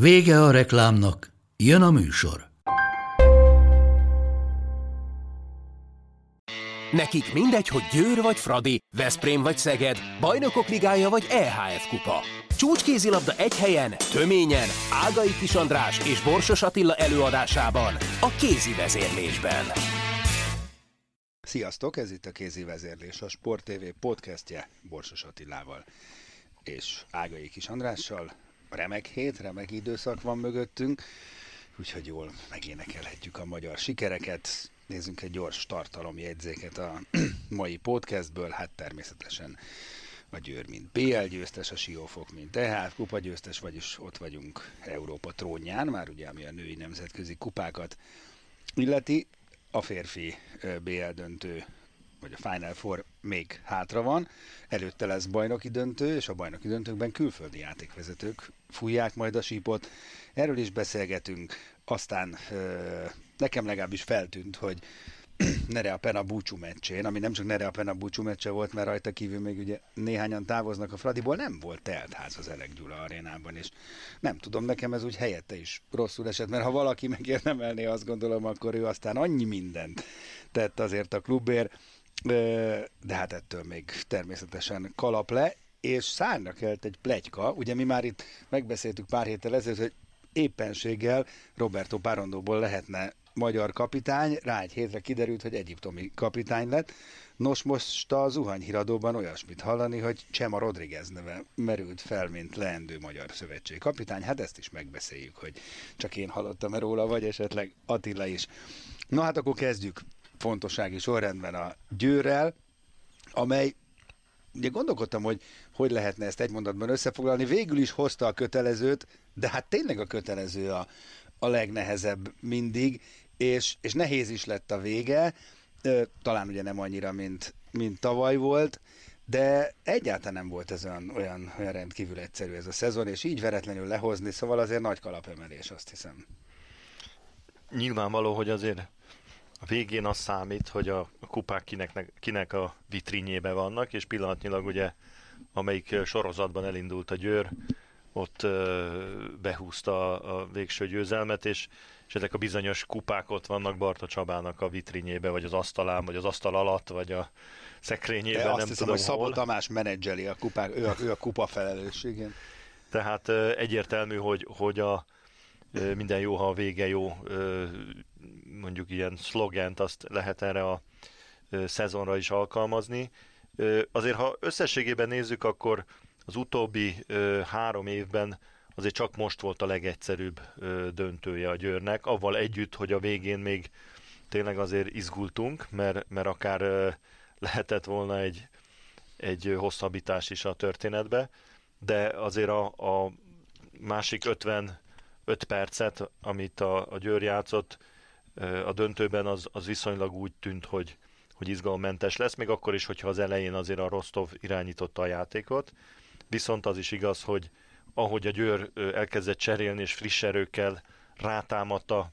Vége a reklámnak, jön a műsor. Nekik mindegy, hogy Győr vagy Fradi, Veszprém vagy Szeged, Bajnokok Ligája vagy EHF Kupa. Csúcskézilabda egy helyen, töményen, Ágai Kis András és Borsos Attila előadásában, a kézi vezérlésben. Sziasztok, ez itt a kézi vezérlés, a Sport TV podcastje Borsos Attilával és Ágai Kis Andrással. Remek hét, remek időszak van mögöttünk, úgyhogy jól megénekelhetjük a magyar sikereket. Nézzünk egy gyors tartalomjegyzéket a mai podcastből, hát természetesen a Győr, mint BL győztes, a Siófok, mint EHF kupa győztes, vagyis ott vagyunk Európa trónján, már ugye ami a női nemzetközi kupákat illeti. A férfi BL döntő vagy a Final Four még hátra van, előtte lesz bajnoki döntő, és a bajnoki döntőkben külföldi játékvezetők fújják majd a sípot. Erről is beszélgetünk, aztán nekem legalábbis feltűnt, hogy Nere a Pena búcsú meccsén, ami nem csak Nere a Pena búcsú meccse volt, mert rajta kívül még ugye néhányan távoznak a Fradiból, nem volt teltház az Elek Gyula arénában, és nem tudom, nekem ez úgy helyette is rosszul esett, mert ha valaki megérdemelné, azt gondolom, akkor ő aztán annyi mindent tett azért a klubért, de hát ettől még természetesen kalap le, és szárnyra kelt egy plegyka, ugye mi már itt megbeszéltük pár héttel ezelőtt, hogy éppenséggel Roberto Parondóból lehetne magyar kapitány, rá egy hétre kiderült, hogy egyiptomi kapitány lett. Nos, most a zuhanyhíradóban olyasmit hallani, hogy Csema Rodriguez neve merült fel, mint leendő magyar szövetség kapitány. Hát ezt is megbeszéljük, hogy csak én hallottam -e róla, vagy esetleg Attila is. Na hát akkor kezdjük fontossági sorrendben a Győrrel, amely ugye gondolkodtam, hogy hogy lehetne ezt egy mondatban összefoglalni, végül is hozta a kötelezőt, de hát tényleg a kötelező a, a legnehezebb mindig, és, és nehéz is lett a vége, talán ugye nem annyira, mint, mint tavaly volt, de egyáltalán nem volt ez olyan, olyan, olyan rendkívül egyszerű ez a szezon, és így veretlenül lehozni, szóval azért nagy kalapemelés, azt hiszem. Nyilvánvaló, hogy azért a végén az számít, hogy a kupák kinek, kinek a vitrínjébe vannak, és pillanatnyilag ugye amelyik sorozatban elindult a Győr, ott behúzta a végső győzelmet, és, és ezek a bizonyos kupák ott vannak Barta Csabának a vitrínjébe, vagy az asztalán, vagy az asztal alatt, vagy a szekrényében, De azt nem hiszem, tudom hogy Szabó hol. Tamás menedzseli a kupák, ő a, ő a kupa felelősségén. Tehát egyértelmű, hogy, hogy a, minden jó, ha a vége jó, mondjuk ilyen szlogent azt lehet erre a szezonra is alkalmazni. Azért, ha összességében nézzük, akkor az utóbbi három évben azért csak most volt a legegyszerűbb döntője a Győrnek, avval együtt, hogy a végén még tényleg azért izgultunk, mert, mert akár lehetett volna egy, egy hosszabbítás is a történetbe, de azért a, a másik 55 percet, amit a, a Győr játszott a döntőben, az, az viszonylag úgy tűnt, hogy, hogy izgalommentes lesz, még akkor is, hogyha az elején azért a Rostov irányította a játékot. Viszont az is igaz, hogy ahogy a Győr elkezdett cserélni és friss erőkkel rátámadta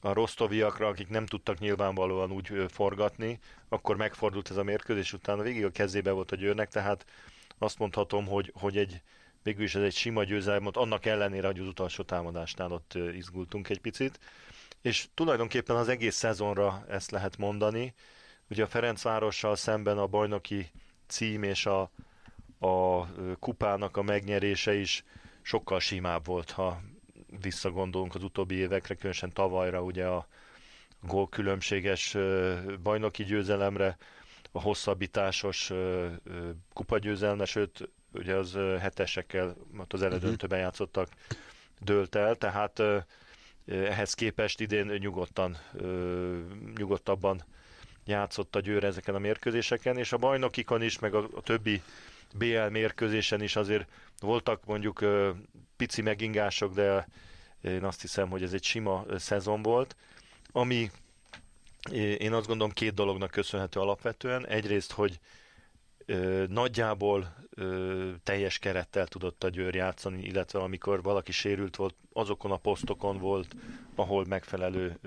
a rostoviakra, akik nem tudtak nyilvánvalóan úgy forgatni, akkor megfordult ez a mérkőzés, utána végig a kezébe volt a Győrnek, tehát azt mondhatom, hogy, hogy egy végül is ez egy sima győzelem, annak ellenére, hogy az utolsó támadásnál ott izgultunk egy picit. És tulajdonképpen az egész szezonra ezt lehet mondani, Ugye a Ferencvárossal szemben a bajnoki cím és a, a kupának a megnyerése is sokkal simább volt, ha visszagondolunk az utóbbi évekre, különösen tavalyra ugye a gól különbséges bajnoki győzelemre, a hosszabbításos kupagyőzelme, sőt, ugye az hetesekkel, az eledöntőben játszottak, dőlt el, tehát ehhez képest idén nyugodtan, nyugodtabban játszott a Győr ezeken a mérkőzéseken, és a bajnokikon is, meg a, a többi BL mérkőzésen is azért voltak mondjuk pici megingások, de én azt hiszem, hogy ez egy sima szezon volt, ami én azt gondolom két dolognak köszönhető alapvetően. Egyrészt, hogy ö, nagyjából teljes kerettel tudott a Győr játszani, illetve amikor valaki sérült volt, azokon a posztokon volt, ahol megfelelő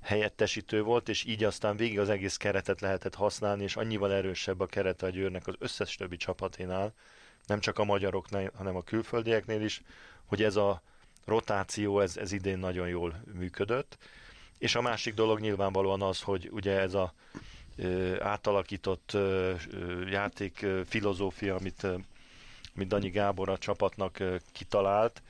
helyettesítő volt, és így aztán végig az egész keretet lehetett használni, és annyival erősebb a kerete a Győrnek az összes többi csapaténál, nem csak a magyaroknál, hanem a külföldieknél is, hogy ez a rotáció, ez, ez idén nagyon jól működött. És a másik dolog nyilvánvalóan az, hogy ugye ez a átalakított ö, játék filozófia, amit, amit Danyi Gábor a csapatnak ö, kitalált,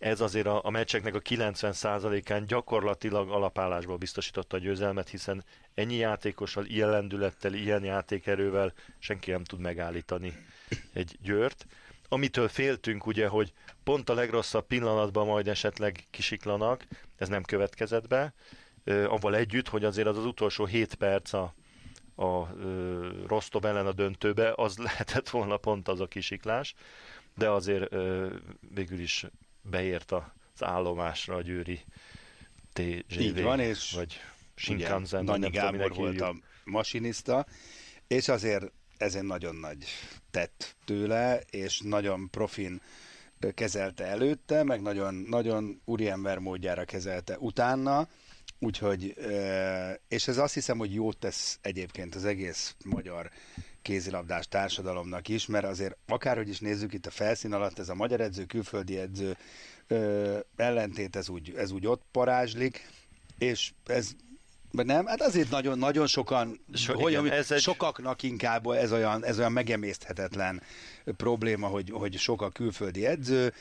ez azért a, a meccseknek a 90%-án gyakorlatilag alapállásból biztosította a győzelmet, hiszen ennyi játékossal, ilyen lendülettel, ilyen játékerővel senki nem tud megállítani egy győrt. Amitől féltünk ugye, hogy pont a legrosszabb pillanatban majd esetleg kisiklanak, ez nem következett be, avval együtt, hogy azért az az utolsó 7 perc a, a Rostov ellen a döntőbe, az lehetett volna pont az a kisiklás, de azért végül is beért az állomásra a győri TGV. Így van, és vagy Shinkansen, Danyi Gábor volt a masinista, és azért ez egy nagyon nagy tett tőle, és nagyon profin kezelte előtte, meg nagyon, nagyon úriember módjára kezelte utána, úgyhogy, és ez azt hiszem, hogy jót tesz egyébként az egész magyar kézilabdás társadalomnak is, mert azért akárhogy is nézzük itt a felszín alatt, ez a magyar edző, külföldi edző ellentét, ez úgy, ez úgy ott parázslik, és ez de nem, hát azért nagyon, nagyon sokan, so, hogy igen, ez egy... sokaknak inkább ez olyan, ez olyan megemészthetetlen probléma, hogy, hogy sok a külföldi edző,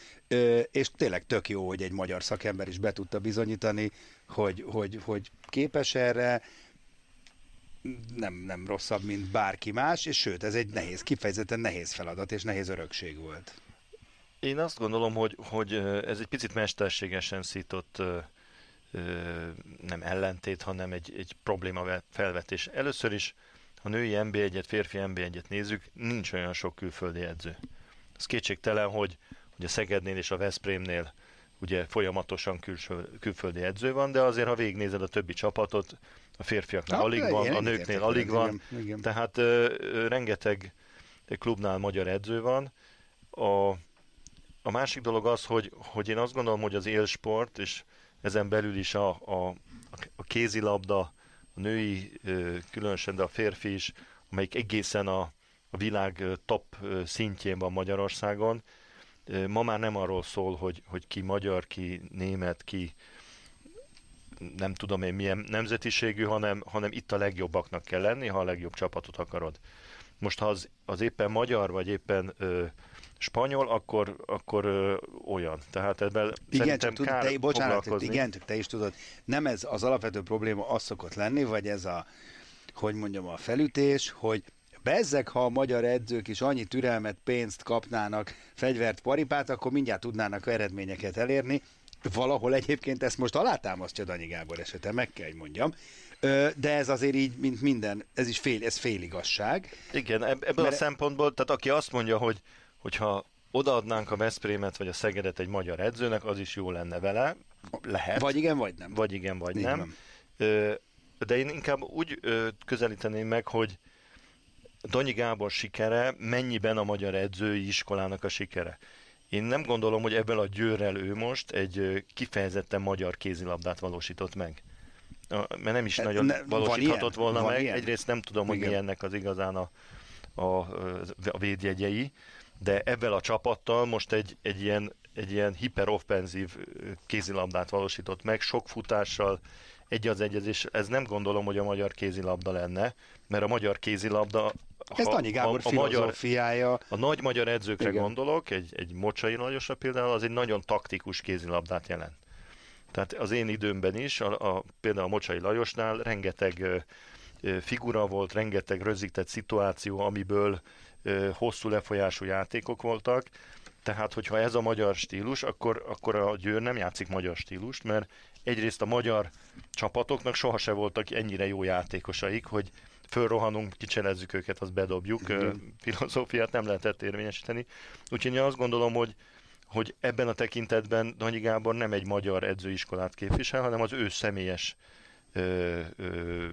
és tényleg tök jó, hogy egy magyar szakember is be tudta bizonyítani, hogy, hogy, hogy képes erre, nem, nem rosszabb, mint bárki más, és sőt, ez egy nehéz, kifejezetten nehéz feladat, és nehéz örökség volt. Én azt gondolom, hogy, hogy ez egy picit mesterségesen szított nem ellentét, hanem egy, egy probléma felvetés. Először is, ha női NB1-et, férfi NB1-et nézzük, nincs olyan sok külföldi edző. Ez kétségtelen, hogy, hogy a Szegednél és a Veszprémnél ugye folyamatosan külső, külföldi edző van, de azért, ha végignézed a többi csapatot, a férfiaknál alig van, a nőknél alig van, igen, igen. tehát ö, ö, rengeteg klubnál magyar edző van. A, a másik dolog az, hogy, hogy én azt gondolom, hogy az élsport, és ezen belül is a, a, a kézilabda, a női különösen, de a férfi is, amelyik egészen a, a világ top szintjén van Magyarországon, ma már nem arról szól, hogy, hogy ki magyar, ki német, ki nem tudom én milyen nemzetiségű, hanem, hanem itt a legjobbaknak kell lenni, ha a legjobb csapatot akarod. Most ha az, az éppen magyar, vagy éppen ö, spanyol, akkor, akkor ö, olyan. Tehát ebben igen, csak tudod, te, bocsánat, igen, csak te is tudod, nem ez az alapvető probléma az szokott lenni, vagy ez a, hogy mondjam, a felütés, hogy Bezzek, ha a magyar edzők is annyi türelmet, pénzt kapnának, fegyvert, paripát, akkor mindjárt tudnának eredményeket elérni. Valahol egyébként ezt most alátámasztja Danyi Gábor esete, meg kell, hogy mondjam. De ez azért így, mint minden, ez is fél, ez féligasság. Igen, ebből mert... a szempontból, tehát aki azt mondja, hogy hogyha odaadnánk a Veszprémet vagy a Szegedet egy magyar edzőnek, az is jó lenne vele. Lehet. Vagy igen, vagy nem. Vagy igen, vagy igen. nem. De én inkább úgy közelíteném meg, hogy Danyi Gábor sikere mennyiben a magyar edzői iskolának a sikere. Én nem gondolom, hogy ebből a győrrel ő most egy kifejezetten magyar kézilabdát valósított meg. Mert nem is nagyon ne, valósíthatott van volna van meg. Ilyen? Egyrészt nem tudom, hogy mi ennek az igazán a, a, a védjegyei, de ebben a csapattal most egy, egy ilyen, egy ilyen hiperoffenzív kézilabdát valósított meg, sok futással, egy az egyezés, ez nem gondolom, hogy a magyar kézilabda lenne, mert a magyar kézilabda ez ha, Danyi Gábor a, a filozófiája. Magyar, a nagy magyar edzőkre Igen. gondolok, egy, egy Mocsai Lajosra például, az egy nagyon taktikus kézilabdát jelent. Tehát az én időmben is, a, a, például a Mocsai Lajosnál rengeteg ö, ö, figura volt, rengeteg rögzített szituáció, amiből ö, hosszú lefolyású játékok voltak, tehát, hogyha ez a magyar stílus, akkor, akkor a Győr nem játszik magyar stílust, mert egyrészt a magyar csapatoknak sohasem voltak ennyire jó játékosaik, hogy fölrohanunk, kicselezzük őket, azt bedobjuk, mm-hmm. filozófiát nem lehetett érvényesíteni. Úgyhogy én azt gondolom, hogy hogy ebben a tekintetben Danyi Gábor nem egy magyar edzőiskolát képvisel, hanem az ő személyes ö, ö,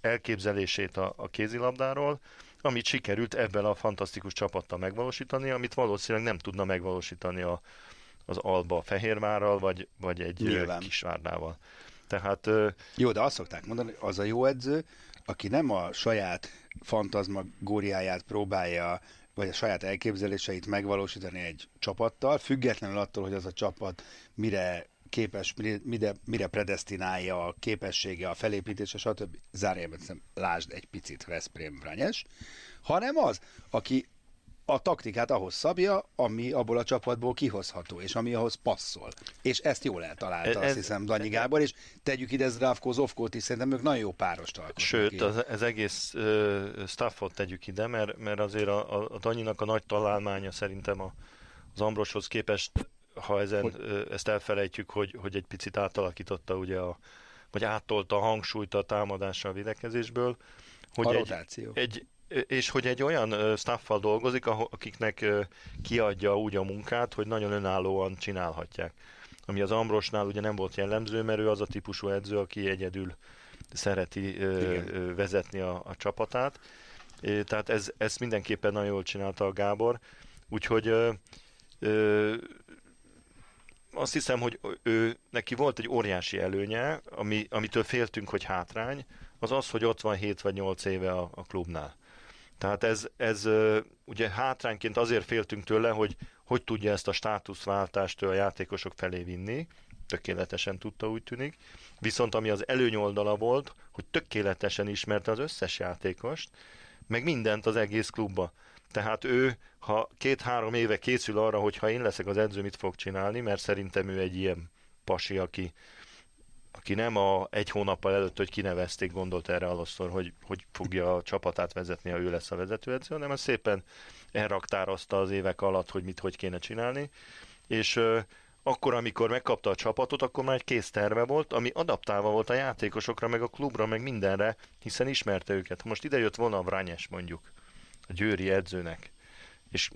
elképzelését a, a kézilabdáról, amit sikerült ebben a fantasztikus csapattal megvalósítani, amit valószínűleg nem tudna megvalósítani a, az Alba Fehérvárral, vagy, vagy egy Nyilván. Kisvárnával. Tehát, jó, de azt szokták mondani, hogy az a jó edző, aki nem a saját fantazmagóriáját próbálja vagy a saját elképzeléseit megvalósítani egy csapattal, függetlenül attól, hogy az a csapat mire képes, mire, mire predestinálja a képessége, a felépítése, stb. Zárjában lásd egy picit Veszprém Vranyes, hanem az, aki a taktikát ahhoz szabja, ami abból a csapatból kihozható, és ami ahhoz passzol. És ezt jól eltalálta, ez, azt hiszem, Danyi Gábor, és tegyük ide Zdravko Zovkót is, szerintem ők nagyon jó párost alkotnak. Sőt, az, ez egész uh, staffot tegyük ide, mert, mert azért a, a, a Danyinak a nagy találmánya szerintem a, az Ambroshoz képest, ha ezen, hogy? Ezt elfelejtjük, hogy, hogy egy picit átalakította ugye a, vagy áttolta a hangsúlyt a támadásra a védekezésből, hogy a egy, rotáció. egy, és hogy egy olyan staffal dolgozik, akiknek kiadja úgy a munkát, hogy nagyon önállóan csinálhatják. Ami az Ambrosnál ugye nem volt jellemző, mert ő az a típusú edző, aki egyedül szereti Igen. vezetni a, a csapatát. Tehát ez, ezt mindenképpen nagyon jól csinálta a Gábor. Úgyhogy ö, ö, azt hiszem, hogy ő, neki volt egy óriási előnye, ami, amitől féltünk, hogy hátrány, az az, hogy ott van 7 vagy 8 éve a, a klubnál. Tehát ez, ez ugye hátrányként azért féltünk tőle, hogy hogy tudja ezt a státuszváltást a játékosok felé vinni, tökéletesen tudta, úgy tűnik. Viszont ami az előnyoldala volt, hogy tökéletesen ismerte az összes játékost, meg mindent az egész klubba. Tehát ő, ha két-három éve készül arra, hogy ha én leszek az edző, mit fog csinálni, mert szerintem ő egy ilyen pasi, aki aki nem a egy hónappal előtt, hogy kinevezték, gondolt erre alasztor, hogy, hogy fogja a csapatát vezetni, ha ő lesz a vezetőedző, hanem az szépen elraktározta az évek alatt, hogy mit hogy kéne csinálni, és ö, akkor, amikor megkapta a csapatot, akkor már egy kész terve volt, ami adaptálva volt a játékosokra, meg a klubra, meg mindenre, hiszen ismerte őket. Ha most ide jött volna a Vrányes mondjuk, a győri edzőnek, és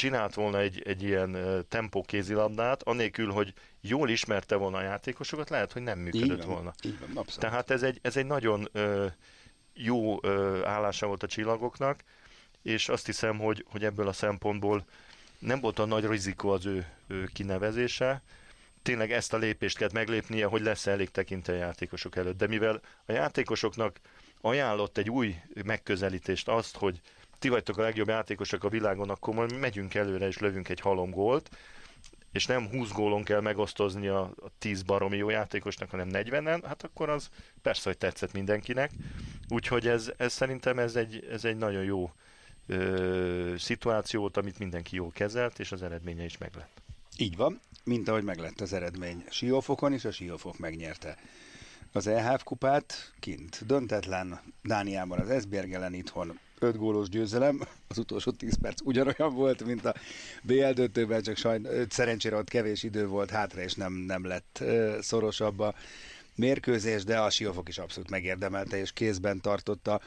csinált volna egy, egy ilyen tempó kézilabdát, anélkül, hogy jól ismerte volna a játékosokat, lehet, hogy nem működött így van, volna. Így van, abszolút. Tehát ez egy, ez egy nagyon ö, jó ö, állása volt a csillagoknak, és azt hiszem, hogy, hogy ebből a szempontból nem volt a nagy rizikó az ő, ő kinevezése, tényleg ezt a lépést kellett meglépnie, hogy lesz elég tekintő játékosok előtt. De mivel a játékosoknak ajánlott egy új megközelítést azt, hogy ti vagytok a legjobb játékosok a világon, akkor majd megyünk előre és lövünk egy halom gólt, és nem 20 gólon kell megosztozni a, a 10 baromi jó játékosnak, hanem 40-en, hát akkor az persze, hogy tetszett mindenkinek. Úgyhogy ez, ez szerintem ez egy, ez egy nagyon jó ö, szituációt, amit mindenki jól kezelt, és az eredménye is meglett. Így van, mint ahogy meglett az eredmény Siófokon, és a Siófok megnyerte az EHF kupát kint. Döntetlen Dániában az Esbjerg ellen itthon 5 gólos győzelem, az utolsó 10 perc ugyanolyan volt, mint a BL döntőben, csak sajn, szerencsére ott kevés idő volt hátra, és nem, nem lett szorosabb a mérkőzés, de a Siófok is abszolút megérdemelte, és kézben tartotta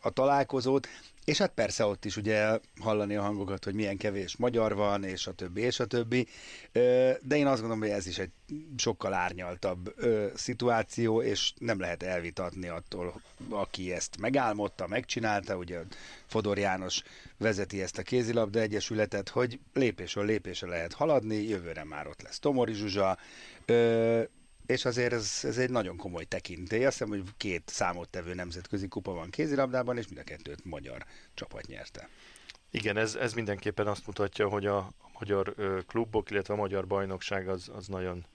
a találkozót. És hát persze ott is ugye hallani a hangokat, hogy milyen kevés magyar van, és a többi, és a többi. De én azt gondolom, hogy ez is egy sokkal árnyaltabb szituáció, és nem lehet elvitatni attól, aki ezt megálmodta, megcsinálta, ugye Fodor János vezeti ezt a kézilabda egyesületet, hogy lépésről lépésre lehet haladni, jövőre már ott lesz Tomori Zsuzsa, és azért ez, ez egy nagyon komoly tekintély. Azt hiszem, hogy két számottevő nemzetközi kupa van kézilabdában, és mind a kettőt magyar csapat nyerte. Igen, ez, ez mindenképpen azt mutatja, hogy a magyar klubok, illetve a magyar bajnokság az, az nagyon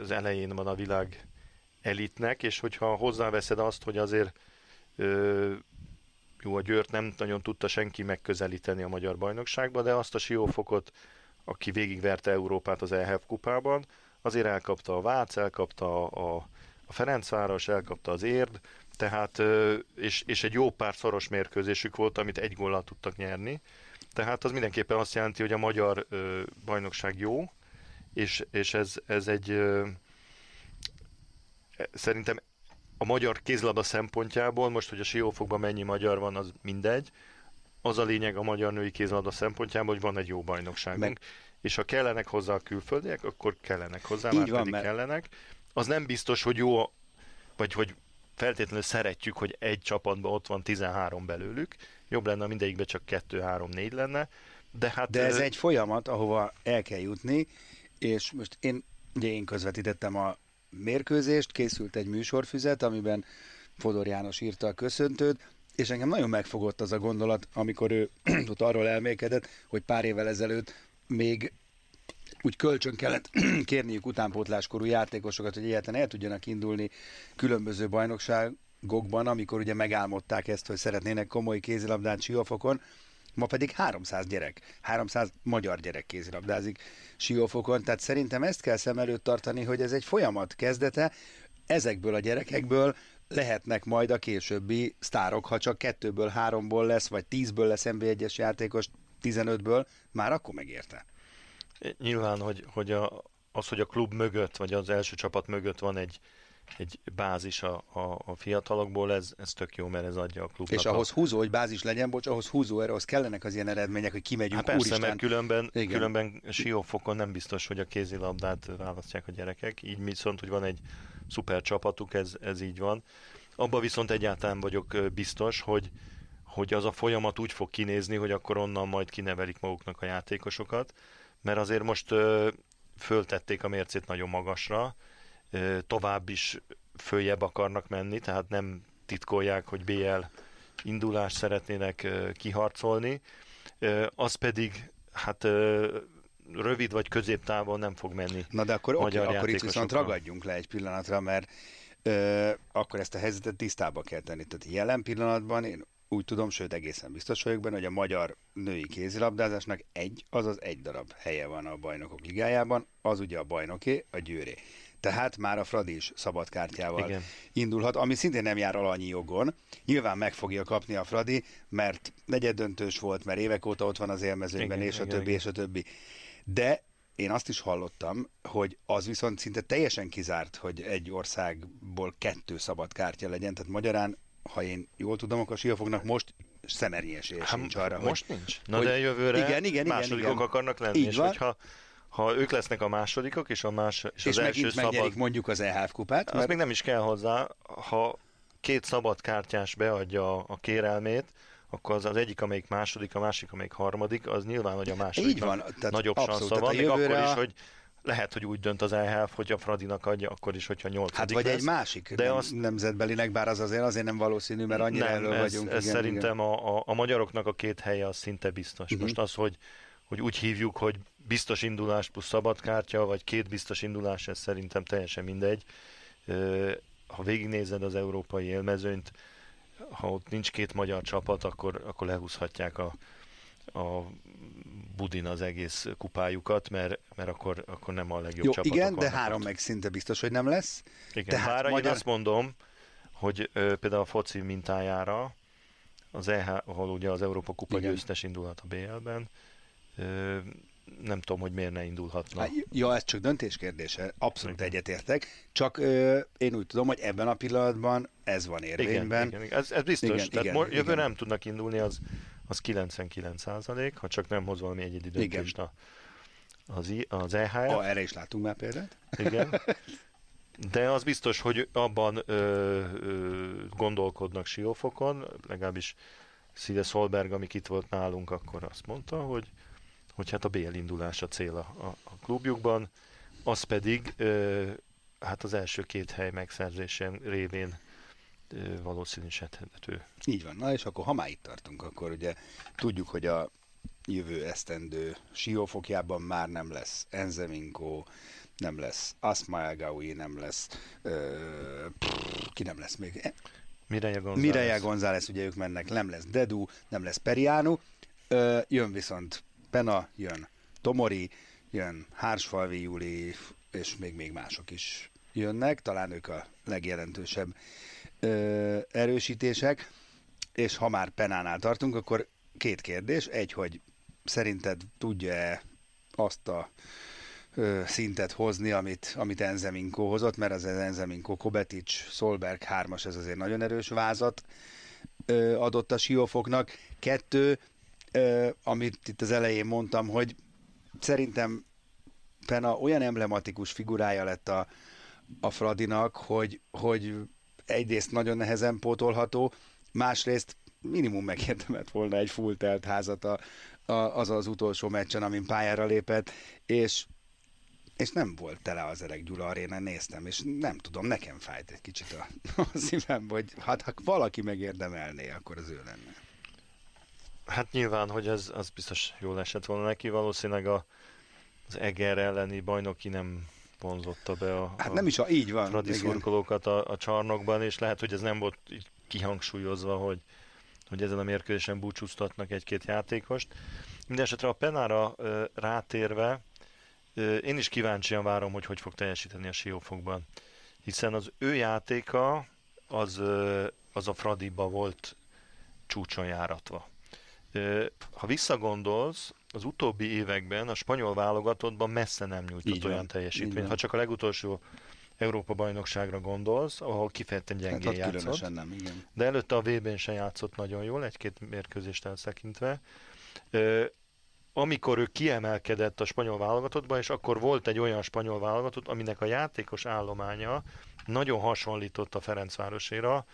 az elején van a világ elitnek, és hogyha hozzáveszed azt, hogy azért jó, a Győrt nem nagyon tudta senki megközelíteni a magyar bajnokságba, de azt a siófokot, aki végigverte Európát az EHF kupában, azért elkapta a Vác, elkapta a, a Ferencváros, elkapta az Érd, tehát, és, és egy jó pár szoros mérkőzésük volt, amit egy góllal tudtak nyerni. Tehát az mindenképpen azt jelenti, hogy a magyar bajnokság jó, és, és ez, ez egy ö, szerintem a magyar kézlabda szempontjából, most, hogy a Siófokban mennyi magyar van, az mindegy. Az a lényeg a magyar női kézlabda szempontjából, hogy van egy jó bajnokságunk. Meg... És ha kellenek hozzá a külföldiek, akkor kellenek hozzá, Így már van, pedig mert... kellenek. Az nem biztos, hogy jó, vagy hogy feltétlenül szeretjük, hogy egy csapatban ott van 13 belőlük. Jobb lenne, mindegyikben csak 2, 3, 4 lenne. De, hát, de ez egy folyamat, ahova el kell jutni, és most én, ugye én közvetítettem a mérkőzést, készült egy műsorfüzet, amiben Fodor János írta a köszöntőt, és engem nagyon megfogott az a gondolat, amikor ő ott arról elmékedett, hogy pár évvel ezelőtt még úgy kölcsön kellett kérniük utánpótláskorú játékosokat, hogy egyáltalán el tudjanak indulni különböző bajnokságokban, amikor ugye megálmodták ezt, hogy szeretnének komoly kézilabdát Siófokon, ma pedig 300 gyerek, 300 magyar gyerek kézilabdázik Siófokon, tehát szerintem ezt kell szem előtt tartani, hogy ez egy folyamat kezdete, ezekből a gyerekekből lehetnek majd a későbbi sztárok, ha csak kettőből, háromból lesz, vagy tízből lesz NB1-es játékos, 15-ből, már akkor megérte. Nyilván, hogy, hogy a, az, hogy a klub mögött, vagy az első csapat mögött van egy, egy bázis a, a, a fiatalokból, ez, ez tök jó, mert ez adja a klubnak. És ahhoz húzó, hogy bázis legyen, bocs, ahhoz húzó erre, ahhoz kellenek az ilyen eredmények, hogy kimegyünk, hát persze, úristen. mert különben, Igen. különben siófokon nem biztos, hogy a kézilabdát választják a gyerekek, így viszont, hogy van egy szuper csapatuk, ez, ez így van. Abba viszont egyáltalán vagyok biztos, hogy, hogy az a folyamat úgy fog kinézni, hogy akkor onnan majd kinevelik maguknak a játékosokat, mert azért most ö, föltették a mércét nagyon magasra, ö, tovább is följebb akarnak menni, tehát nem titkolják, hogy BL indulást szeretnének ö, kiharcolni, ö, az pedig hát ö, rövid vagy középtávon nem fog menni. Na de akkor, oké, okay, akkor itt viszont ragadjunk le egy pillanatra, mert ö, akkor ezt a helyzetet tisztába kell tenni. Tehát jelen pillanatban én úgy tudom, sőt egészen biztos vagyok benne, hogy a magyar női kézilabdázásnak egy, azaz egy darab helye van a bajnokok ligájában, az ugye a bajnoké, a győré. Tehát már a Fradi is szabadkártyával Igen. indulhat, ami szintén nem jár alanyi jogon. Nyilván meg fogja kapni a Fradi, mert negyeddöntős volt, mert évek óta ott van az élmezőnyben, és a többi, igen. és a többi. De én azt is hallottam, hogy az viszont szinte teljesen kizárt, hogy egy országból kettő szabad kártya legyen, tehát magyarán ha én jól tudom, akkor siófoknak most szemernyi esélye hát, sincs arra, Most hogy, nincs. Na hogy, de jövőre igen, igen, másodikok igen, igen. akarnak lenni, Így és van. hogyha ha ők lesznek a másodikok, és, a más, és, és az első szabad... mondjuk az EHF kupát. Az még nem is kell hozzá, ha két szabad kártyás beadja a kérelmét, akkor az, az egyik, amelyik második, a másik, amelyik harmadik, az nyilván, hogy a második Így van, tehát nagyobb abszolút, sansza van, még akkor is, hogy lehet, hogy úgy dönt az EHF, hogy a Fradinak adja, akkor is, hogyha nyolcadik Hát vagy lesz. egy másik de nem, az... nemzetbelinek, bár az azért, azért nem valószínű, mert annyira nem, elő ez, vagyunk. Ez igen, szerintem igen. A, a, a magyaroknak a két helye az szinte biztos. Uh-huh. Most az, hogy, hogy úgy hívjuk, hogy biztos indulás plusz szabadkártya, vagy két biztos indulás, ez szerintem teljesen mindegy. Ha végignézed az európai élmezőnyt, ha ott nincs két magyar csapat, akkor, akkor lehúzhatják a, a Budin az egész kupájukat, mert, mert akkor, akkor nem a legjobb Jó, csapatok igen, de három ott. meg szinte biztos, hogy nem lesz. Igen, Tehát bár magyar... én azt mondom, hogy ö, például a foci mintájára, az EH, ahol ugye az Európa Kupa igen. győztes indulhat a BL-ben, ö, nem tudom, hogy miért ne indulhatna. Hát, ja, ez csak döntés kérdése, abszolút igen. egyetértek, csak ö, én úgy tudom, hogy ebben a pillanatban ez van érvényben. Igen, igen, igen. Ez, ez biztos, igen, tehát igen, jövő igen. nem tudnak indulni, az, az 99 százalék, ha csak nem hoz valami egyedi döntést a, az, az EHF. Ah, erre is látunk már példát. Igen. De az biztos, hogy abban ö, ö, gondolkodnak Siófokon, legalábbis Szile Szolberg, amik itt volt nálunk, akkor azt mondta, hogy, hogy hát a BL indulás a cél a, a, a klubjukban, az pedig ö, hát az első két hely megszerzésen révén valószínűsíthető. Így van. Na és akkor ha már itt tartunk, akkor ugye tudjuk, hogy a jövő esztendő siófokjában már nem lesz Enzeminko, nem lesz Asma Gaui, nem lesz ö, pff, ki nem lesz még? Mireia González. Mireia González, ugye ők mennek, nem lesz Dedu, nem lesz Periánu, ö, jön viszont Pena, jön Tomori, jön Hársfalvi Júli, és még, még mások is jönnek, talán ők a legjelentősebb ö, erősítések, és ha már Penánál tartunk, akkor két kérdés. Egy, hogy szerinted tudja-e azt a ö, szintet hozni, amit, amit Enzeminko hozott, mert az Enzeminko, Kobetic, Solberg hármas, ez azért nagyon erős vázat ö, adott a siófoknak. Kettő, ö, amit itt az elején mondtam, hogy szerintem Pena olyan emblematikus figurája lett a, a Fradinak, hogy, hogy egyrészt nagyon nehezen pótolható, másrészt minimum megérdemelt volna egy full telt házat a, a, az az utolsó meccsen, amin pályára lépett, és és nem volt tele az Erek Gyula aréna, néztem, és nem tudom, nekem fájt egy kicsit a, a szívem, hogy hát ha valaki megérdemelné, akkor az ő lenne. Hát nyilván, hogy ez az biztos jól esett volna neki, valószínűleg a, az Eger elleni bajnoki nem vonzotta be a, hát nem is a, így van, a szurkolókat a, a csarnokban, és lehet, hogy ez nem volt kihangsúlyozva, hogy, hogy ezen a mérkőzésen búcsúztatnak egy-két játékost. Mindenesetre a Penára ö, rátérve, ö, én is kíváncsian várom, hogy hogy fog teljesíteni a Siófokban. Hiszen az ő játéka az, ö, az a Fradiba volt csúcson járatva. Ha visszagondolsz, az utóbbi években a spanyol válogatottban messze nem nyújtott Így olyan teljesítményt. Ha csak a legutolsó Európa bajnokságra gondolsz, ahol kifejezetten gyengén hát játszott. Nem, igen. De előtte a VB-n sem játszott nagyon jól, egy-két mérkőzést elszekintve. amikor ő kiemelkedett a spanyol válogatottba, és akkor volt egy olyan spanyol válogatott, aminek a játékos állománya nagyon hasonlított a Ferencvárosére,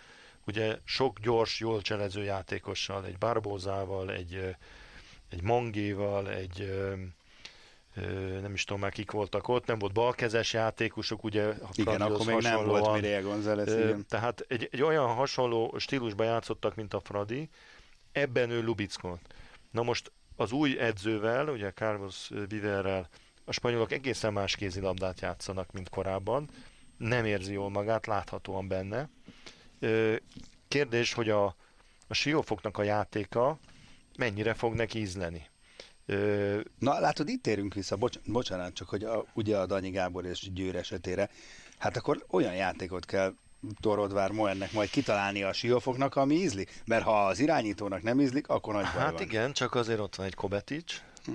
ugye sok gyors, jól cselező játékossal, egy Barbózával, egy, egy Mangéval, egy nem is tudom már kik voltak ott, nem volt balkezes játékosok, ugye a Igen, akkor még nem volt Mireia González, igen. Tehát egy, egy olyan hasonló stílusban játszottak, mint a Fradi, ebben ő Lubickolt. Na most az új edzővel, ugye Carlos Viverrel, a spanyolok egészen más kézilabdát játszanak, mint korábban, nem érzi jól magát, láthatóan benne. Kérdés, hogy a, a Siófoknak a játéka mennyire fog neki ízleni. Ö... Na látod, itt térünk vissza, bocs, bocsánat, csak hogy a, ugye a Danyi Gábor és Győr esetére, hát akkor olyan játékot kell Torodvár Moennek majd kitalálni a siófoknak, ami ízli. Mert ha az irányítónak nem ízlik, akkor nagy Hát van. igen, csak azért ott van egy Kobetics. Hm.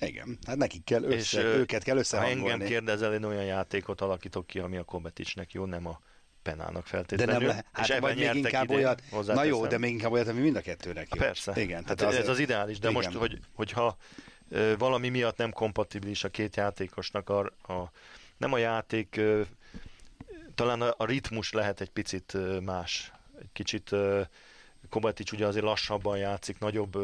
Igen, hát nekik kell össze, és, őket kell összehangolni. Ha engem kérdezel, én olyan játékot alakítok ki, ami a Kobeticsnek jó, nem a penának feltétlenül. De nem lehet, hát és még inkább idén, olyat, na jó, de még inkább olyat, ami mind a kettőnek jó. Persze, igen, hát azért, ez az ideális, de igen. most, hogy, hogyha valami miatt nem kompatibilis a két játékosnak a, a nem a játék, talán a, a ritmus lehet egy picit más, egy kicsit Kovacic ugye azért lassabban játszik, nagyobb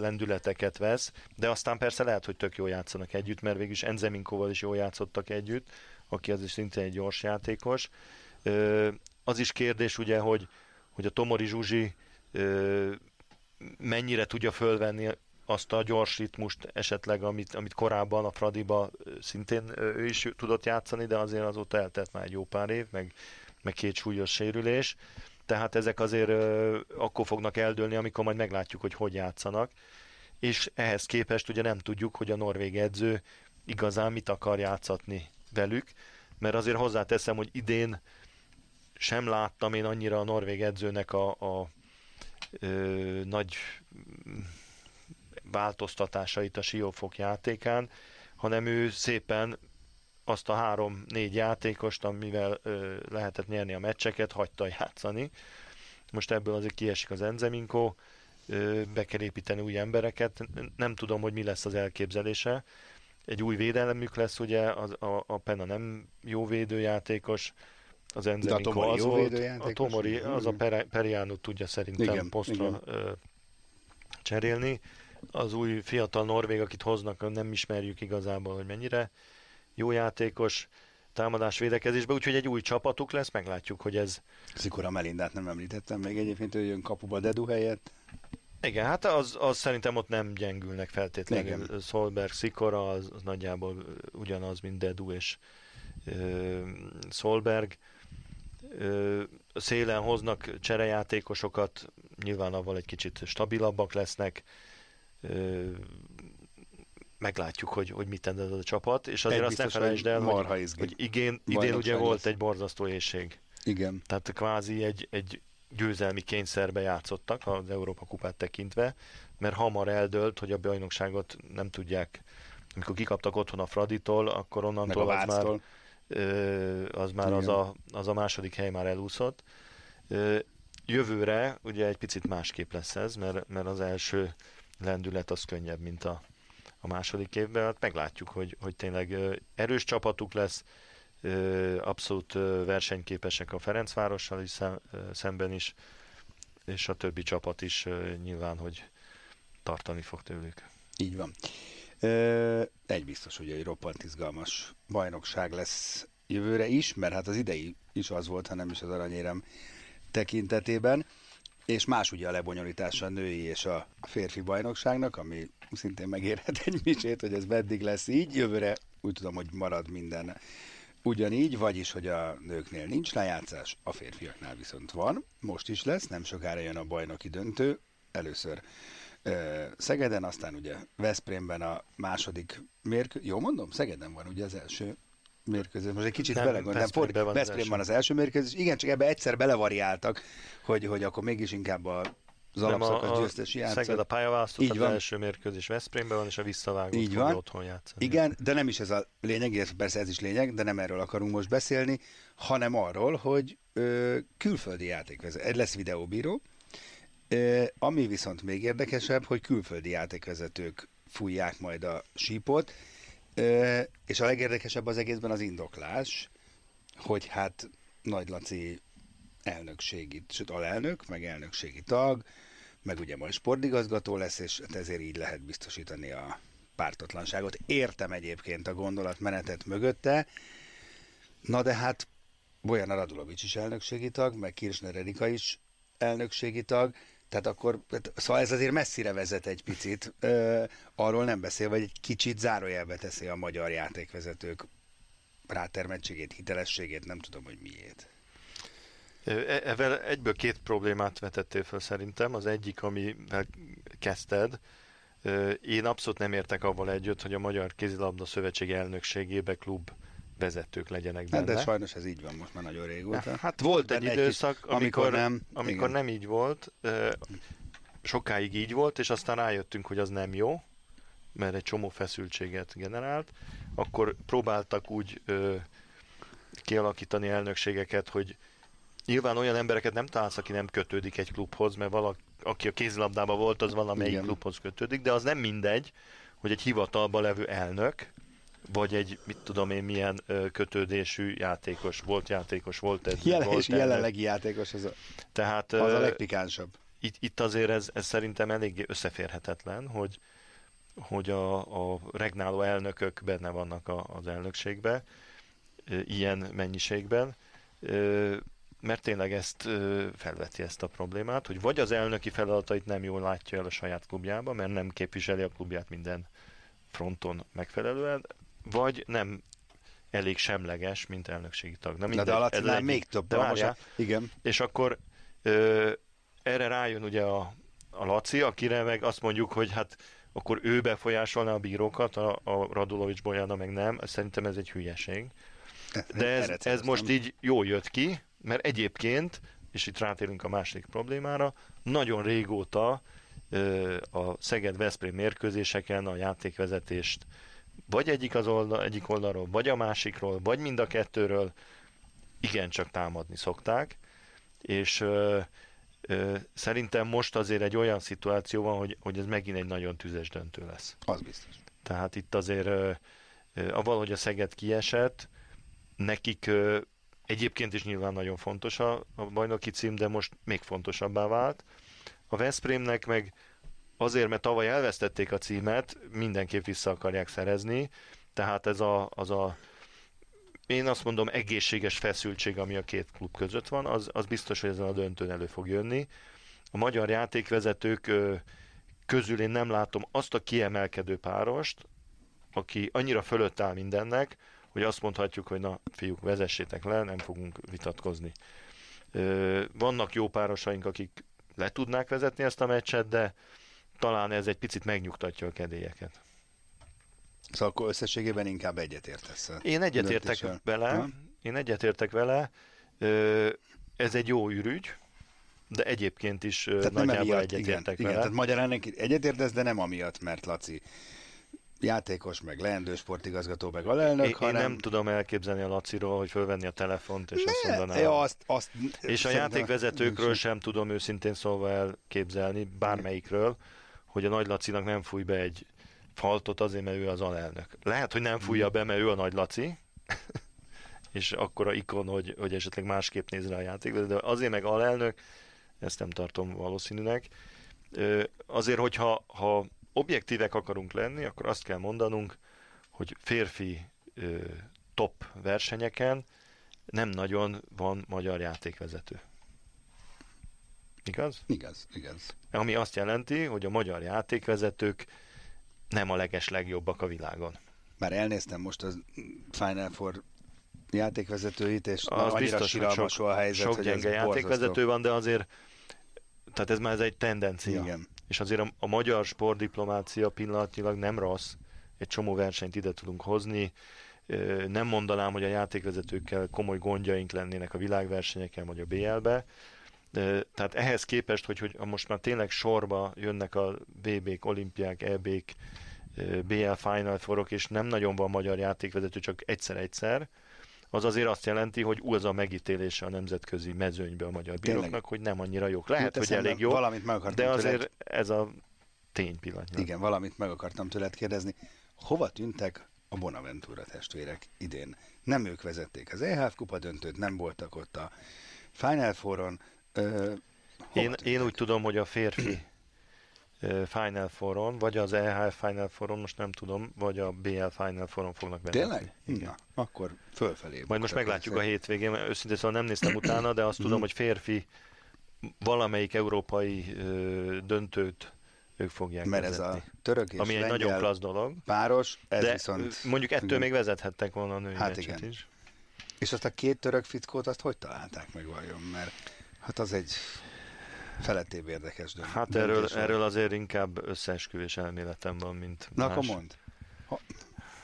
lendületeket vesz, de aztán persze lehet, hogy tök jól játszanak együtt, mert végülis Enzeminkoval is jól játszottak együtt, aki az is szintén egy gyors játékos. Az is kérdés ugye, hogy, hogy a Tomori Zsuzsi mennyire tudja fölvenni azt a gyors ritmust esetleg, amit, amit korábban a Fradiba szintén ő is tudott játszani, de azért azóta eltelt már egy jó pár év, meg, meg két súlyos sérülés. Tehát ezek azért ö, akkor fognak eldőlni, amikor majd meglátjuk, hogy hogy játszanak. És ehhez képest ugye nem tudjuk, hogy a norvég edző igazán mit akar játszatni velük, mert azért hozzáteszem, hogy idén sem láttam én annyira a norvég edzőnek a, a ö, nagy változtatásait a Siófok játékán, hanem ő szépen azt a három-négy játékost, amivel ö, lehetett nyerni a meccseket, hagyta játszani. Most ebből azért kiesik az Enzeminko, ö, be kell építeni új embereket. Nem tudom, hogy mi lesz az elképzelése. Egy új védelemük lesz, ugye, a, a, a Pena nem jó védőjátékos, az Enzeminko az volt, a Tomori, az a Periánu tudja szerintem igen, posztra igen. Cserélni az új fiatal norvég, akit hoznak, nem ismerjük igazából, hogy mennyire jó játékos támadás védekezésbe, úgyhogy egy új csapatuk lesz, meglátjuk, hogy ez... Szikora Melindát nem említettem még egyébként, ő jön kapuba Dedu helyett. Igen, hát az, az szerintem ott nem gyengülnek feltétlenül. Igen. Szolberg, Szikora az, az nagyjából ugyanaz, mint Dedu és ö, Szolberg. Ö, szélen hoznak cserejátékosokat, nyilván avval egy kicsit stabilabbak lesznek, meglátjuk, hogy, hogy mit tenne ez a csapat, és azért azt ne felejtsd el, hogy, hogy igén, idén ugye lesz. volt egy borzasztó éjség. Igen. Tehát kvázi egy, egy győzelmi kényszerbe játszottak az Európa kupát tekintve, mert hamar eldőlt, hogy a bajnokságot nem tudják amikor kikaptak otthon a Fraditól, akkor onnantól az már, az már az a, az a második hely már elúszott. Jövőre ugye egy picit másképp lesz ez, mert, mert az első lendület az könnyebb, mint a, a második évben. Hát meglátjuk, hogy, hogy tényleg erős csapatuk lesz, abszolút versenyképesek a Ferencvárossal is szemben is, és a többi csapat is nyilván, hogy tartani fog tőlük. Így van. Egy biztos, hogy egy roppant izgalmas bajnokság lesz jövőre is, mert hát az idei is az volt, ha nem is az aranyérem tekintetében, és más ugye a lebonyolítása a női és a férfi bajnokságnak, ami szintén megérhet egy misét, hogy ez meddig lesz így. Jövőre úgy tudom, hogy marad minden ugyanígy, vagyis, hogy a nőknél nincs lejátszás, a férfiaknál viszont van. Most is lesz, nem sokára jön a bajnoki döntő, először Szegeden, aztán ugye Veszprémben a második mérkőzés. Jó mondom? Szegeden van ugye az első mérkőzés. Most egy kicsit belegondoltam. Veszprémben van, Veszprém van az első mérkőzés. Igen, csak ebbe egyszer belevariáltak, hogy, hogy akkor mégis inkább a az alapszakasz győztes játszott. Szeged a pályaválasztott, az van. első mérkőzés Veszprémben van, és a visszavágó Így van. otthon játszani. Igen, de nem is ez a lényeg, persze ez is lényeg, de nem erről akarunk most beszélni, hanem arról, hogy ö, külföldi játékvezető. Lesz videóbíró, ami viszont még érdekesebb, hogy külföldi játékvezetők fújják majd a sípot, és a legérdekesebb az egészben az indoklás, hogy hát Nagy Laci elnökségi, sőt alelnök, meg elnökségi tag, meg ugye majd sportigazgató lesz, és hát ezért így lehet biztosítani a pártotlanságot. Értem egyébként a gondolatmenetet mögötte, na de hát Bojan Radulovics is elnökségi tag, meg Kirchner Erika is elnökségi tag, tehát akkor, hát, szóval ez azért messzire vezet egy picit, ö, arról nem beszél, vagy egy kicsit zárójelbe teszi a magyar játékvezetők rátermettségét, hitelességét, nem tudom, hogy miért. E, evel egyből két problémát vetettél fel szerintem. Az egyik, amivel kezdted, én abszolút nem értek avval együtt, hogy a Magyar Kézilabda Szövetség elnökségébe klub vezetők legyenek benne. Hát de sajnos ez így van most már nagyon régóta. Hát volt egy időszak, amikor, amikor nem, amikor nem így volt, sokáig így volt, és aztán rájöttünk, hogy az nem jó, mert egy csomó feszültséget generált. Akkor próbáltak úgy kialakítani elnökségeket, hogy nyilván olyan embereket nem találsz, aki nem kötődik egy klubhoz, mert valaki, aki a kézilabdában volt, az valamelyik Igen. klubhoz kötődik, de az nem mindegy, hogy egy hivatalban levő elnök, vagy egy, mit tudom én, milyen kötődésű játékos, volt játékos, volt egy Jelen, volt és jelenlegi játékos, az a, Tehát, az a legpikánsabb. Itt, itt azért ez, ez szerintem eléggé összeférhetetlen, hogy, hogy a, a regnáló elnökök benne vannak a, az elnökségbe, ilyen mennyiségben mert tényleg ezt felveti ezt a problémát, hogy vagy az elnöki feladatait nem jól látja el a saját klubjába, mert nem képviseli a klubját minden fronton megfelelően, vagy nem elég semleges, mint elnökségi tag. Na, mindegy, de alatt ez még több. De várjál, igen. És akkor ö, erre rájön ugye a, a Laci, akire meg azt mondjuk, hogy hát akkor ő befolyásolná a bírókat, a, a Radulovics Bolyana meg nem. Szerintem ez egy hülyeség. De ez, ez most így jól jött ki, mert egyébként, és itt rátérünk a második problémára, nagyon régóta a Szeged-Veszprém mérkőzéseken a játékvezetést vagy egyik, az oldal, egyik oldalról, vagy a másikról, vagy mind a kettőről igencsak támadni szokták, és ö, ö, szerintem most azért egy olyan szituáció van, hogy, hogy ez megint egy nagyon tüzes döntő lesz. Az biztos. Tehát itt azért ö, ö, avval, hogy a Szeged kiesett, nekik ö, Egyébként is nyilván nagyon fontos a, a bajnoki cím, de most még fontosabbá vált. A Veszprémnek meg azért, mert tavaly elvesztették a címet, mindenképp vissza akarják szerezni, tehát ez a, az a én azt mondom egészséges feszültség, ami a két klub között van, az, az biztos, hogy ezen a döntőn elő fog jönni. A magyar játékvezetők közül én nem látom azt a kiemelkedő párost, aki annyira fölött áll mindennek, hogy azt mondhatjuk, hogy na fiúk, vezessétek le, nem fogunk vitatkozni. Vannak jó párosaink, akik le tudnák vezetni ezt a meccset, de talán ez egy picit megnyugtatja a kedélyeket. Szóval akkor összességében inkább egyetértesz. Én egyetértek vele, ha? én egyetértek vele, ez egy jó ürügy, de egyébként is tehát nagyjából egyetértek igen, vele. Igen, tehát magyarán egyetértesz, de nem amiatt, mert Laci játékos, meg leendő sportigazgató, meg alelnök, Én, hanem... én nem tudom elképzelni a Laciról, hogy fölvenni a telefont, és azt mondaná. Ja, azt, azt, És a játékvezetőkről sem tudom őszintén szólva elképzelni, bármelyikről, hogy a Nagy Lacinak nem fúj be egy faltot azért, mert ő az alelnök. Lehet, hogy nem fújja be, mert ő a Nagy Laci, és akkora ikon, hogy, hogy esetleg másképp néz rá a játékvezető, de azért meg alelnök, ezt nem tartom valószínűnek. Azért, hogyha ha objektívek akarunk lenni, akkor azt kell mondanunk, hogy férfi top versenyeken nem nagyon van magyar játékvezető. Igaz? Igaz, igaz. Ami azt jelenti, hogy a magyar játékvezetők nem a leges legjobbak a világon. Már elnéztem most az Final Four játékvezetőit, és Az annyira biztos, hogy siralmas sok, a helyzet, sok hogy gyenge ez játékvezető van, de azért tehát ez már ez egy tendencia. Igen. És azért a, a magyar sportdiplomácia pillanatnyilag nem rossz, egy csomó versenyt ide tudunk hozni, nem mondanám, hogy a játékvezetőkkel komoly gondjaink lennének a világversenyeken vagy a BL-be, tehát ehhez képest, hogy, hogy most már tényleg sorba jönnek a VB-k, olimpiák, EB-k, BL Final Forok, és nem nagyon van magyar játékvezető, csak egyszer-egyszer, az azért azt jelenti, hogy az a megítélése a nemzetközi mezőnybe a magyar Tényleg. bíróknak, hogy nem annyira jók. Lehet, Jut hogy elég jó, Valamit meg de azért tőled, ez a tény pillanatnyilag. igen, valamit meg akartam tőled kérdezni. Hova tűntek a Bonaventura testvérek idén? Nem ők vezették az EHF kupa döntőt, nem voltak ott a Final Fouron. Én, én úgy tudom, hogy a férfi Final Foron, vagy az EHF Final Foron, most nem tudom, vagy a BL Final Foron fognak vezetni. Tényleg? Na, akkor fölfelé. Majd most meglátjuk a hétvégén, mert őszintén szóval nem néztem utána, de azt tudom, hogy férfi valamelyik európai ö, döntőt ők fogják Mert ez vezetni. a török és ami egy nagyon klassz dolog. páros, ez de viszont... mondjuk ettől igen. még vezethettek volna a női Hát igen. is. És azt a két török fickót, azt hogy találták meg vajon? Mert hát az egy felettébb érdekes dönt- Hát döntés erről, erről azért inkább összeesküvés elméletem van, mint Na más. akkor mondd.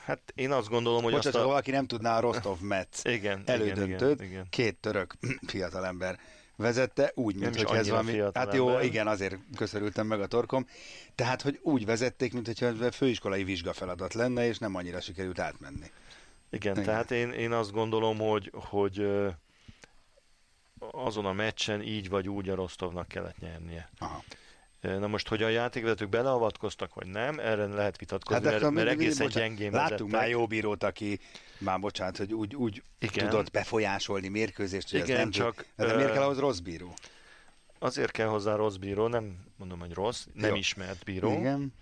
Hát én azt gondolom, hogy Bocsánat, azt ha a... valaki nem tudná a Rostov Metz Igen, elődöntőt, igen, igen. két török fiatalember vezette, úgy, mint hogy ez valami... Hát jó, ember. igen, azért köszörültem meg a torkom. Tehát, hogy úgy vezették, mint hogyha főiskolai vizsgafeladat lenne, és nem annyira sikerült átmenni. Igen, Igen. tehát én, én azt gondolom, hogy, hogy azon a meccsen így vagy úgy a Rostovnak kellett nyernie. Aha. Na most, hogy a játékvezetők beleavatkoztak, vagy nem, erre lehet vitatkozni, hát, mert, mert egészen gyengén Láttunk már jó bírót, aki, már bocsánat, hogy úgy, úgy Igen. tudott befolyásolni mérkőzést, hogy Igen, ez nem csak. De miért kell ahhoz rossz bíró? Azért kell hozzá rossz bíró, nem mondom, hogy rossz, nem Jó. ismert bíró, Igen.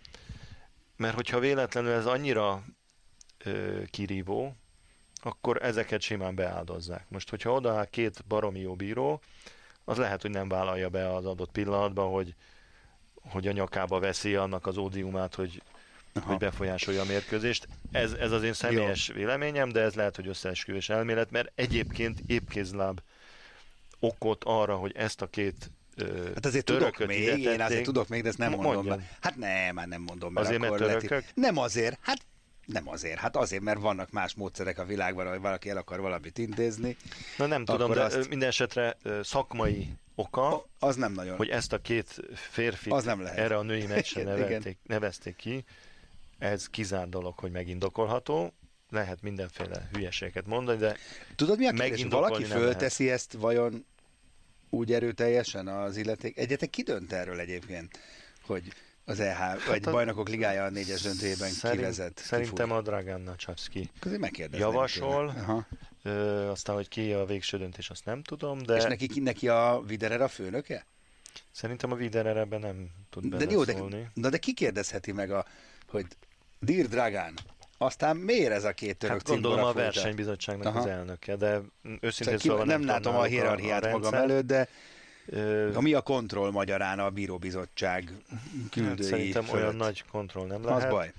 mert hogyha véletlenül ez annyira ö, kirívó, akkor ezeket simán beáldozzák. Most, hogyha odaáll két baromi jó bíró, az lehet, hogy nem vállalja be az adott pillanatban, hogy, hogy a nyakába veszi annak az ódiumát, hogy, hogy befolyásolja a mérkőzést. Ez, ez az én személyes véleményem, de ez lehet, hogy összeesküvés elmélet, mert egyébként épkézláb okot arra, hogy ezt a két ö, Hát azért tudok még, én azért tudok még, de ezt nem mondom. Mondjam. Hát nem, már nem mondom. Mert Azért, mert törökök? Nem azért, hát nem azért, hát azért, mert vannak más módszerek a világban, hogy valaki el akar valamit intézni. Na nem tudom, de azt- minden esetre szakmai oka, Az nem nagyon. hogy ezt a két férfit Az nem lehet. erre a női meccsen Igen, nevelték, nevezték ki, ez kizár dolog, hogy megindokolható. Lehet mindenféle hülyeséget mondani, de Tudod mi a kérdés? Valaki fölteszi ezt vajon úgy erőteljesen az illeték? Egyetek ki dönt erről egyébként, hogy az EH, vagy a- bajnokok ligája a négyes döntőjében kivezet? Szerintem kifut? a Azért megkérdezném javasol. Aha. ö, aztán, hogy ki a végső döntés, azt nem tudom, És de neki, neki a Viderer a főnöke? szerintem a Widerer ebben nem tud De jó, de, na de ki kérdezheti meg, a, hogy Dir Dragán, aztán miért ez a két török Hát gondolom a versenybizonyságnak Aha. az elnöke, de őszintén Szóval ki, szóval nem, nem, látom a hierarchiát magam rendszert. előtt, de Ö, a mi a kontroll magyarán a bíróbizottság hát küldői szerintem fölött? olyan nagy kontroll nem Az lehet, baj.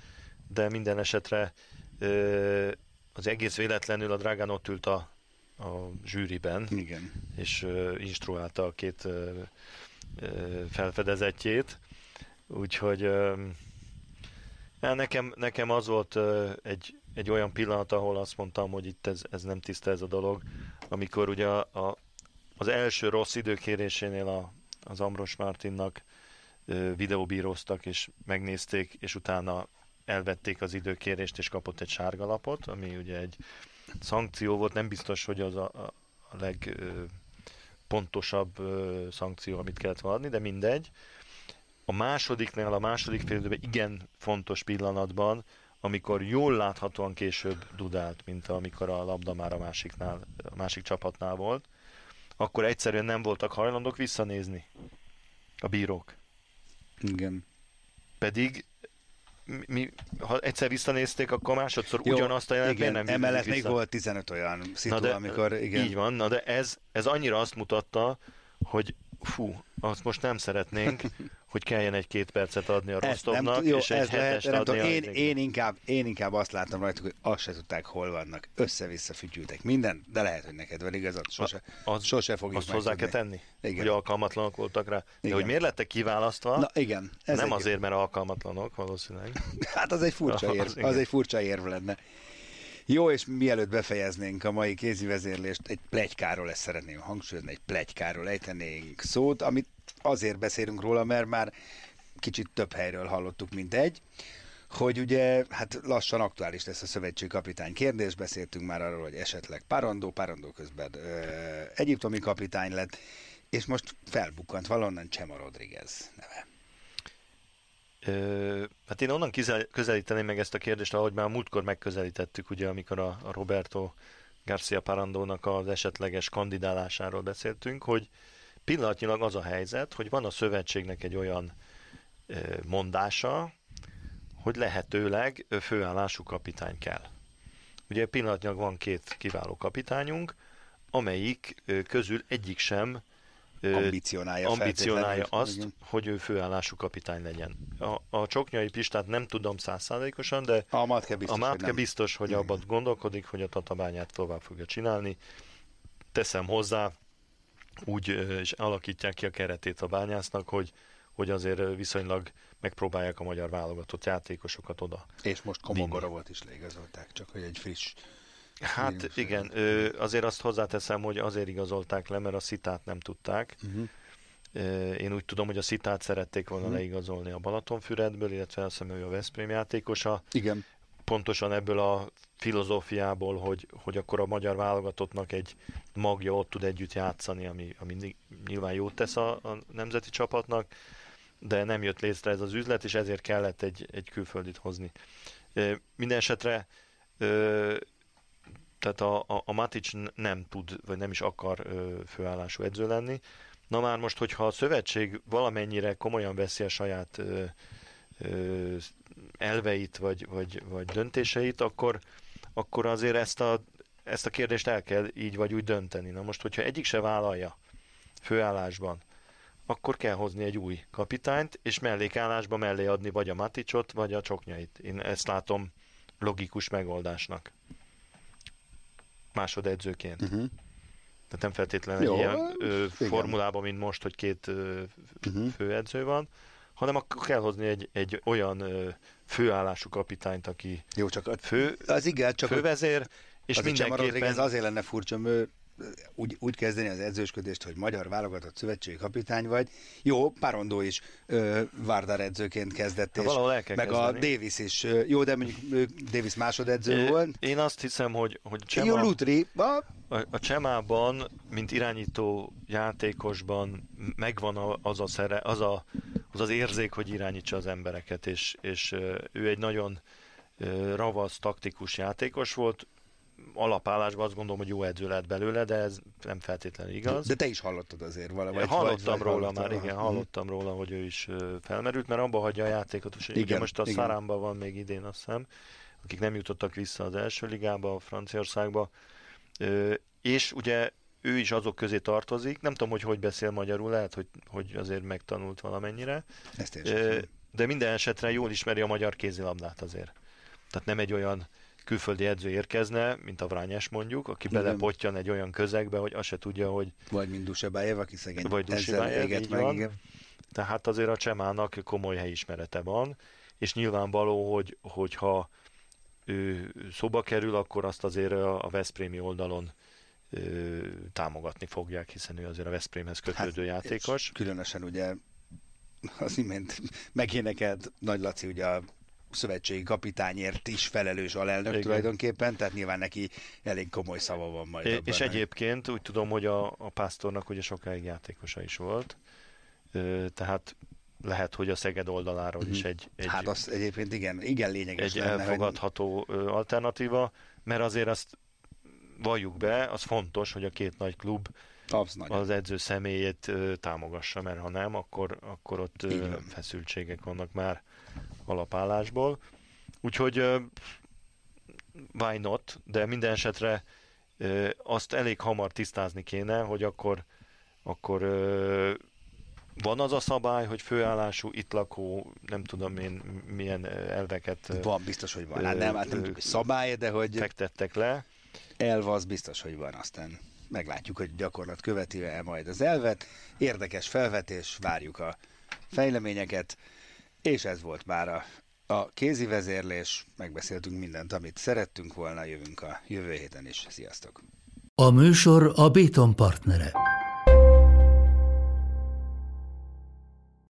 de minden esetre ö, az egész véletlenül a Dragán ott ült a, a zsűriben, Igen. és ö, instruálta a két ö, ö, felfedezetjét, úgyhogy ö, ja, nekem, nekem az volt ö, egy, egy olyan pillanat, ahol azt mondtam, hogy itt ez, ez nem tiszta ez a dolog, amikor ugye a, a, az első rossz időkérésénél a, az Ambros Martinnak videóbíroztak, és megnézték, és utána elvették az időkérést, és kapott egy sárga lapot, ami ugye egy szankció volt, nem biztos, hogy az a, a legpontosabb szankció, amit kellett volna adni, de mindegy. A másodiknál, a második félidőben igen fontos pillanatban, amikor jól láthatóan később dudált, mint amikor a labda már a másiknál, a másik csapatnál volt, akkor egyszerűen nem voltak hajlandók visszanézni a bírók. Igen. Pedig mi, ha egyszer visszanézték, akkor másodszor Jó, ugyanazt a jelenet nem Emellett még volt 15 olyan szitu, de, amikor igen. Így van, na de ez, ez annyira azt mutatta, hogy fú, azt most nem szeretnénk, hogy kelljen egy-két percet adni a Rostovnak, jó, és egy hetest adni tudom, én, én, inkább, én inkább azt látom rajtuk, hogy azt se tudták, hol vannak. Össze-vissza fütyültek minden, de lehet, hogy neked van igazad, sose, az, sose fogjuk Azt hozzá kell tenni, igen. hogy alkalmatlanok voltak rá. De igen. hogy miért lettek kiválasztva? Na igen. Ez nem egy... azért, mert alkalmatlanok valószínűleg. hát az egy furcsa érv, az, az egy furcsa érv lenne. Jó, és mielőtt befejeznénk a mai kézi vezérlést, egy plegykáról ezt szeretném hangsúlyozni, egy plegykáról ejtenénk szót, amit azért beszélünk róla, mert már kicsit több helyről hallottuk, mint egy, hogy ugye hát lassan aktuális lesz a szövetség kapitány kérdés, beszéltünk már arról, hogy esetleg Parandó, Parandó közben ö, egyiptomi kapitány lett, és most felbukkant valonnan Csema Rodriguez neve. Ö, hát én onnan közelíteném meg ezt a kérdést, ahogy már múltkor megközelítettük, ugye, amikor a, a Roberto Garcia Parandónak az esetleges kandidálásáról beszéltünk, hogy pillanatnyilag az a helyzet, hogy van a szövetségnek egy olyan mondása, hogy lehetőleg főállású kapitány kell. Ugye pillanatnyilag van két kiváló kapitányunk, amelyik közül egyik sem ambicionálja, ambicionálja azt, igen. hogy ő főállású kapitány legyen. A, a Csoknyai Pistát nem tudom százszázalékosan, de a Mátke biztos, a Mátke hogy, biztos, hogy abban gondolkodik, hogy a tatabányát tovább fogja csinálni. Teszem hozzá, úgy és alakítják ki a keretét a bányásznak, hogy hogy azért viszonylag megpróbálják a magyar válogatott játékosokat oda. És most Komogorovolt is leigazolták, csak hogy egy friss Hát igen, azért azt hozzáteszem, hogy azért igazolták le, mert a szitát nem tudták. Uh-huh. Én úgy tudom, hogy a szitát szerették volna uh-huh. leigazolni a Balatonfüredből, illetve azt hiszem, hogy a Veszprém játékosa. Igen. Pontosan ebből a filozófiából, hogy, hogy akkor a magyar válogatottnak egy magja ott tud együtt játszani, ami, ami nyilván jót tesz a, a nemzeti csapatnak, de nem jött létre ez az üzlet, és ezért kellett egy, egy külföldit hozni. Minden esetre tehát a, a, a Matic nem tud, vagy nem is akar főállású edző lenni. Na már most, hogyha a szövetség valamennyire komolyan veszi a saját elveit, vagy, vagy, vagy döntéseit, akkor, akkor azért ezt a, ezt a kérdést el kell így vagy úgy dönteni. Na most, hogyha egyik se vállalja főállásban, akkor kell hozni egy új kapitányt, és mellékállásba mellé adni vagy a Maticot, vagy a Csoknyait. Én ezt látom logikus megoldásnak másodedzőként. Uh-huh. Tehát nem feltétlenül Jó, ilyen ö, formulában, mint most, hogy két ö, uh-huh. főedző van, hanem akkor kell hozni egy, egy olyan főállású kapitányt, aki Jó, csak fő, az igen, csak fővezér, és mindenképpen... Ez azért lenne furcsa, mert úgy, úgy kezdeni az edzősködést, hogy magyar válogatott szövetségi kapitány vagy. Jó, Parondó is ö, Vardar edzőként kezdett, és meg kezdeni. a Davis is. Jó, de mondjuk Davis másodedző é, volt. Én azt hiszem, hogy, hogy Csema, Jó, Lutri, a, a Csemában, mint irányító játékosban megvan az a szere, az, a, az az érzék, hogy irányítsa az embereket, és, és ő egy nagyon ravasz, taktikus játékos volt, alapállásban azt gondolom, hogy jó edző lett belőle, de ez nem feltétlenül igaz. De te is hallottad azért valahogy. Hallottam vagy, róla vagy már, igen, hallottam róla, hogy ő is felmerült, mert abba hagyja a játékot. És igen, ugye most a igen. Szarámban van még idén, azt hiszem, akik nem jutottak vissza az első ligába, a Franciaországba. És ugye ő is azok közé tartozik, nem tudom, hogy hogy beszél magyarul, lehet, hogy, hogy azért megtanult valamennyire. Ezt de minden esetre jól ismeri a magyar kézilabdát azért. Tehát nem egy olyan külföldi edző érkezne, mint a Vrányás mondjuk, aki Igen. belepottyan egy olyan közegbe, hogy azt se tudja, hogy... Vagy mint Dusebájev, aki szegény vagy Dusebájev, így meg, van. Igen. Tehát azért a Csemának komoly helyismerete van, és nyilvánvaló, hogy, hogyha ő szóba kerül, akkor azt azért a Veszprémi oldalon ö, támogatni fogják, hiszen ő azért a Veszprémhez kötődő hát, játékos. Különösen ugye az imént megénekelt Nagy Laci ugye a szövetségi kapitányért is felelős alelnök Igen. tulajdonképpen, tehát nyilván neki elég komoly szava van majd. É- abban, és hogy- egyébként úgy tudom, hogy a, a pásztornak ugye sokáig játékosa is volt, Ö, tehát lehet, hogy a Szeged oldaláról is egy, egy, Hát az egyébként igen, igen lényeges egy lenne, hogy elfogadható ö, alternatíva, mert azért azt valljuk be, az fontos, hogy a két nagy klub az edző személyét támogassa, mert ha nem, akkor, akkor ott van. feszültségek vannak már alapállásból. Úgyhogy why not, de minden esetre azt elég hamar tisztázni kéne, hogy akkor, akkor van az a szabály, hogy főállású, itt lakó, nem tudom én milyen elveket Van, biztos, hogy van. Hát nem, hát nem tudjuk, szabály, de hogy fektettek le. Elv az biztos, hogy van. Aztán meglátjuk, hogy gyakorlat követi-e majd az elvet. Érdekes felvetés, várjuk a fejleményeket, és ez volt már a, a kézi vezérlés. Megbeszéltünk mindent, amit szerettünk volna, jövünk a jövő héten is. Sziasztok! A műsor a Béton partnere.